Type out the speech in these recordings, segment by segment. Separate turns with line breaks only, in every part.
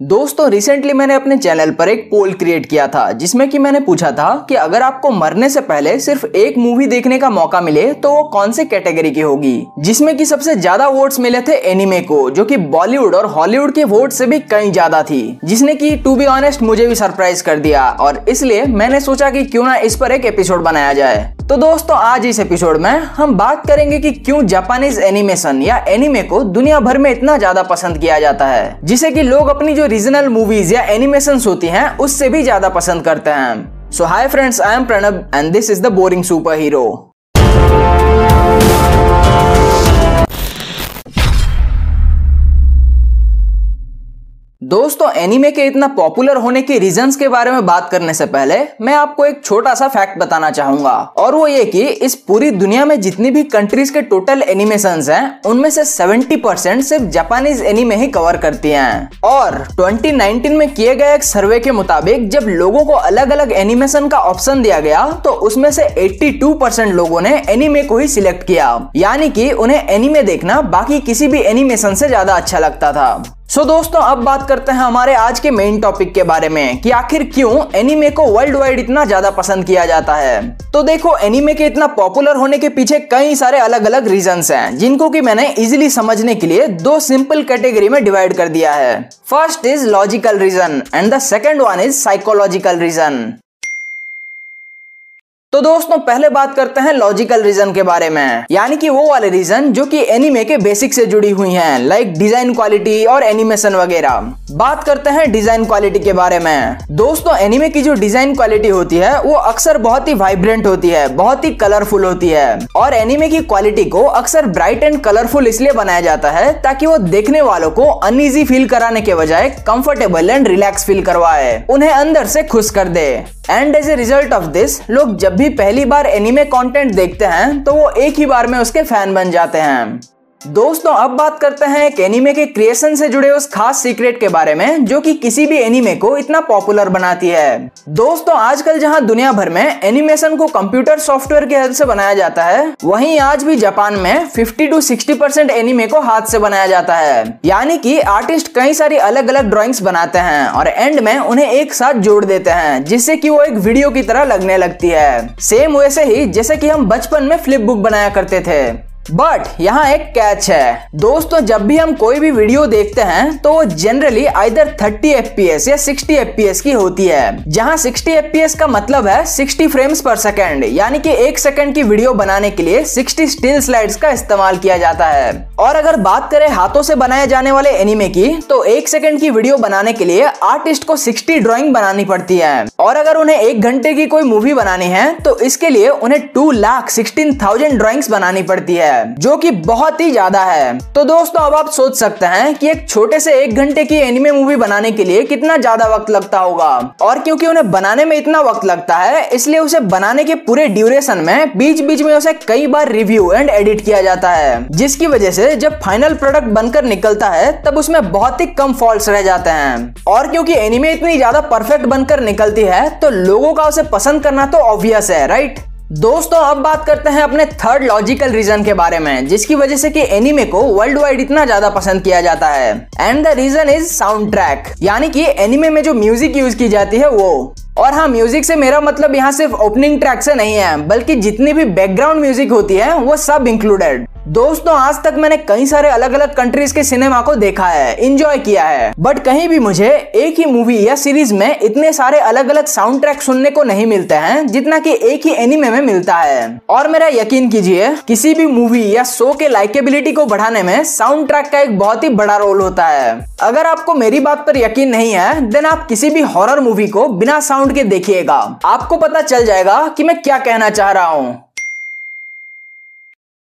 दोस्तों रिसेंटली मैंने अपने चैनल पर एक पोल क्रिएट किया था, जिसमें कि मैंने पूछा था कि अगर आपको मरने से पहले सिर्फ़ एक मूवी देखने का मौका मिले तो वो कौन से कैटेगरी की होगी? जिसमें कि सबसे ज़्यादा वोट्स मिले थे एनिमे को, जो कि बॉलीवुड और हॉलीवुड के वोट से भी कई ज़्यादा थी, जिसने की टू बी ऑनेस्ट मुझे भी सरप्राइज़ कर दिया। और इसलिए मैंने सोचा की क्यों ना इस पर एक एपिसोड बनाया जाए। तो दोस्तों, आज इस एपिसोड में हम बात करेंगे कि क्यों जापानीज एनिमेशन या एनिमे को दुनिया भर में इतना ज़्यादा पसंद किया जाता है। जिसे कि लोग अपनी जो रीजनल मूवीज़ या एनिमेशन होती हैं, उससे भी ज़्यादा पसंद करते हैं। So hi friends I am Pranab and this is the boring super hero दोस्तों एनीमे के इतना पॉपुलर होने के रीजंस के बारे में बात करने से पहले, मैं आपको एक छोटा सा फैक्ट बताना चाहूँगा। और वो ये कि इस पूरी दुनिया में जितनी भी कंट्रीज़ के टोटल एनिमेशन हैं, उनमें से 70 परसेंट सिर्फ़ जापानीज एनीमे ही कवर करती हैं। और 2019 में किए गए एक सर्वे के मुताबिक, जब लोगों को अलग अलग एनिमेशन का ऑप्शन दिया गया तो उसमें से 82 परसेंट लोगों ने एनिमे को ही सिलेक्ट किया। यानी कि उन्हें एनिमे देखना बाकी किसी भी एनिमेशन से ज़्यादा अच्छा लगता था। सो so, दोस्तों अब बात करते हैं हमारे आज के मेन टॉपिक के बारे में कि आखिर क्यों एनीमे को वर्ल्ड वाइड इतना ज़्यादा पसंद किया जाता है। तो देखो एनीमे के इतना पॉपुलर होने के पीछे कई सारे अलग अलग रीजन हैं जिनको कि मैंने इजिली समझने के लिए दो सिंपल कैटेगरी में डिवाइड कर दिया है। First is logical reason and the second one is psychological reason तो दोस्तों, पहले बात करते हैं लॉजिकल रीजन के बारे में। यानी कि वो वाले रीजन जो कि एनिमे के बेसिक से जुड़ी हुई हैं लाइक डिज़ाइन क्वालिटी और एनिमेशन वगैरह। बात करते हैं डिज़ाइन क्वालिटी के बारे में। दोस्तों एनिमे की जो डिज़ाइन क्वालिटी होती है, वो अक्सर बहुत ही वाइब्रेंट होती है, बहुत ही कलरफुल होती है। और एनिमे की क्वालिटी को अक्सर ब्राइट एंड कलरफुल इसलिए बनाया जाता है ताकि वो देखने वालों को अनईजी फील कराने के बजाय कंफर्टेबल एंड रिलैक्स फील करवाए। उन्हें अंदर से खुश कर दे। And as a result of this लोग जब भी पहली बार एनिमे कंटेंट देखते हैं तो वो एक ही बार में उसके फ़ैन बन जाते हैं। दोस्तों, अब बात करते हैं एक एनिमे के क्रिएशन से जुड़े उस खास सीक्रेट के बारे में, जो कि किसी भी एनिमे को इतना पॉपुलर बनाती है। दोस्तों, आजकल जहाँ दुनिया भर में एनिमेशन को कंप्यूटर सॉफ्टवेयर के हेल्प से बनाया जाता है, वहीं आज भी जापान में 50 टू 60 परसेंट एनिमे को हाथ से बनाया जाता है। यानी कि आर्टिस्ट कई सारी अलग अलग ड्रॉइंग्स बनाते हैं और एंड में उन्हें एक साथ जोड़ देते हैं, जिससे की वो एक वीडियो की तरह लगने लगती है। सेम वैसे ही, जैसे की हम बचपन में फ्लिप बुक बनाया करते थे। बट यहाँ एक कैच है। दोस्तों, जब भी हम कोई भी वीडियो देखते हैं तो वो जनरली आइदर 30 एफपीएस या 60 एफपीएस की होती है। जहाँ 60 एफपीएस का मतलब है 60 फ्रेम्स पर सेकेंड यानी कि एक सेकेंड की वीडियो बनाने के लिए 60 स्टिल स्लाइड्स का इस्तेमाल किया जाता है। और अगर बात करें हाथों से बनाए जाने वाले एनिमे की तो एक सेकेंड की वीडियो बनाने के लिए आर्टिस्ट को सिक्सटी ड्रॉइंग बनानी पड़ती है। और अगर उन्हें एक घंटे की कोई मूवी बनानी है तो इसके लिए उन्हें टू लाख सिक्सटीन थाउज़ेंड बनानी पड़ती है। जो कि बहुत ही ज़्यादा है। तो दोस्तों, अब आप सोच सकते हैं कि एक छोटे से एक घंटे की एनिमे मूवी बनाने के लिए कितना ज़्यादा वक्त लगता होगा। और क्योंकि उन्हें बनाने में इतना वक्त लगता है, इसलिए उसे बनाने के पूरे ड्यूरेशन में बीच बीच में उसे कई बार रिव्यू एंड एडिट किया जाता है। जिसकी वजह से जब फाइनल प्रोडक्ट बनकर निकलता है, तब उसमें बहुत ही कम फॉल्ट रह जाते हैं। और क्योंकि एनिमे इतनी ज़्यादा परफेक्ट बनकर निकलती है तो लोगों का उसे पसंद करना तो ऑब्वियस है राइट दोस्तों, अब बात करते हैं अपने थर्ड लॉजिकल रीजन के बारे में, जिसकी वजह से कि एनिमे को वर्ल्ड वाइड इतना ज़्यादा पसंद किया जाता है। And the reason is soundtrack यानी कि एनिमे में जो म्यूज़िक यूज़ की जाती है, वो। और हाँ म्यूज़िक से मेरा मतलब यहाँ सिर्फ़ ओपनिंग ट्रैक से नहीं है, बल्कि जितनी भी बैकग्राउंड म्यूज़िक होती है, वो सब इंक्लूडेड दोस्तों, आज तक मैंने कई सारे अलग अलग कंट्रीज़ के सिनेमा को देखा है इंजॉय किया है। बट कहीं भी मुझे एक ही मूवी या सीरीज़ में इतने सारे अलग अलग साउंड ट्रैक सुनने को नहीं मिलते हैं, जितना कि एक ही एनिमे में मिलता है। और मेरा यकीन कीजिए, किसी भी मूवी या शो के लाइकेबिलिटी को बढ़ाने में साउंड ट्रैक का एक बहुत ही बड़ा रोल होता है। अगर आपको मेरी बात पर यकीन नहीं है देन आप किसी भी हॉरर मूवी को बिना साउंड के देखिएगा। आपको पता चल जाएगा कि मैं क्या कहना चाह रहा हूँ।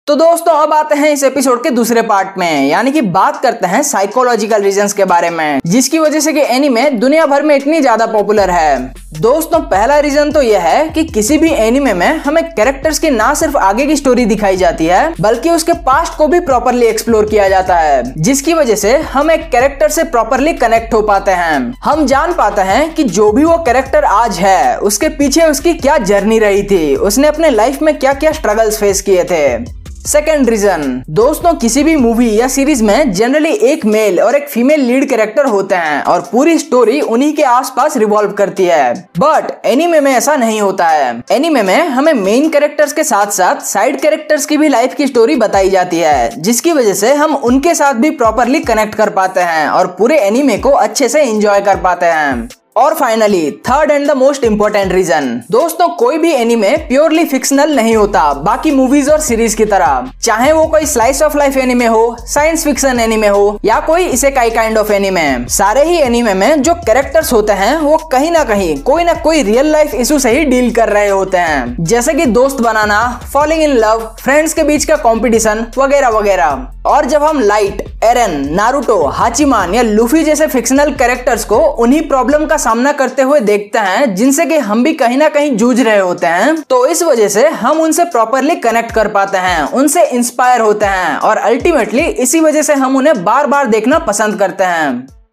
तो दोस्तों, अब आते हैं इस एपिसोड के दूसरे पार्ट में। यानी कि बात करते हैं साइकोलॉजिकल रीजंस के बारे में, जिसकी वजह से कि एनिमे दुनिया भर में इतनी ज़्यादा पॉपुलर है। दोस्तों, पहला रीजन तो यह है कि किसी भी एनिमे में हमें कैरेक्टर्स की ना सिर्फ़ आगे की स्टोरी दिखाई जाती है, बल्कि उसके पास्ट को भी प्रॉपरली एक्सप्लोर किया जाता है, जिसकी वजह से हम एक कैरेक्टर से प्रॉपरली कनेक्ट हो पाते हैं। हम जान पाते हैं कि जो भी वो कैरेक्टर आज है, उसके पीछे उसकी क्या जर्नी रही थी, उसने अपने लाइफ में क्या क्या स्ट्रगल्स फेस किए थे। सेकेंड रीजन दोस्तों, किसी भी मूवी या सीरीज़ में जनरली एक मेल और एक फीमेल लीड कैरेक्टर होते हैं और पूरी स्टोरी उन्हीं के आसपास रिवॉल्व करती है। बट एनीमे में ऐसा नहीं होता है। एनीमे में हमें मेन कैरेक्टर्स के साथ साथ साइड कैरेक्टर्स की भी लाइफ की स्टोरी बताई जाती है, जिसकी वजह से हम उनके साथ भी प्रॉपरली कनेक्ट कर पाते हैं और पूरे एनीमे को अच्छे से एंजॉय कर पाते हैं। और finally third and the most important reason दोस्तों, कोई भी एनिमे प्योरली फिक्शनल नहीं होता, बाकी मूवीज़ और सीरीज़ की तरह. चाहे वो कोई स्लाइस ऑफ़ लाइफ एनिमे हो साइंस फिक्शन एनिमे हो, या कोई इसे काई काइंड ऑफ़ एनिमे सारे ही एनिमे में जो कैरेक्टर्स होते हैं, वो कहीं ना कहीं, कोई ना कोई रियल लाइफ इशू से ही डील कर रहे होते हैं. जैसे की दोस्त बनाना फॉलिंग इन लव फ्रेंड्स के बीच का कॉम्पिटिशन वगैरह वगैरह. और जब हम लाइट एरन नारुतो हाचिमान या लूफी जैसे फिक्शनल कैरेक्टर्स को, उन्हीं प्रॉब्लम का सामना करते हुए देखते हैं, जिनसे कि हम भी कहीं ना कहीं जूझ रहे होते हैं। तो इस वजह से हम उनसे प्रॉपरली कनेक्ट कर पाते हैं, उनसे इंस्पायर होते हैं और अल्टीमेटली इसी वजह से हम उन्हें बार बार देखना पसंद करते हैं।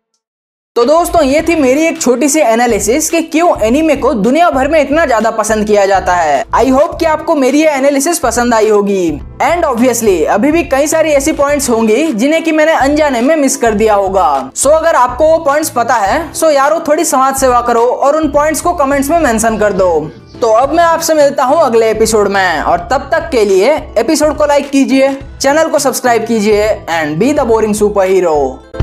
तो दोस्तों ये थी मेरी एक छोटी सी एनालिसिस कि क्यों एनीमे को दुनिया भर में इतना ज़्यादा पसंद किया जाता है। आई होप कि आपको मेरी ये एनालिसिस पसंद आई होगी। एंड ऑब्वियसली अभी भी कई सारी ऐसी पॉइंट्स होंगी जिन्हें कि मैंने अनजाने में मिस कर दिया होगा। सो so, अगर आपको वो पॉइंट्स पता है सो so यारो थोड़ी समाज सेवा करो और उन पॉइंट्स को कमेंट्स में मेंशन कर दो। तो अब मैं आपसे मिलता हूँ अगले एपिसोड में और तब तक के लिए एपिसोड को लाइक कीजिए चैनल को सब्सक्राइब कीजिए and be the boring super hero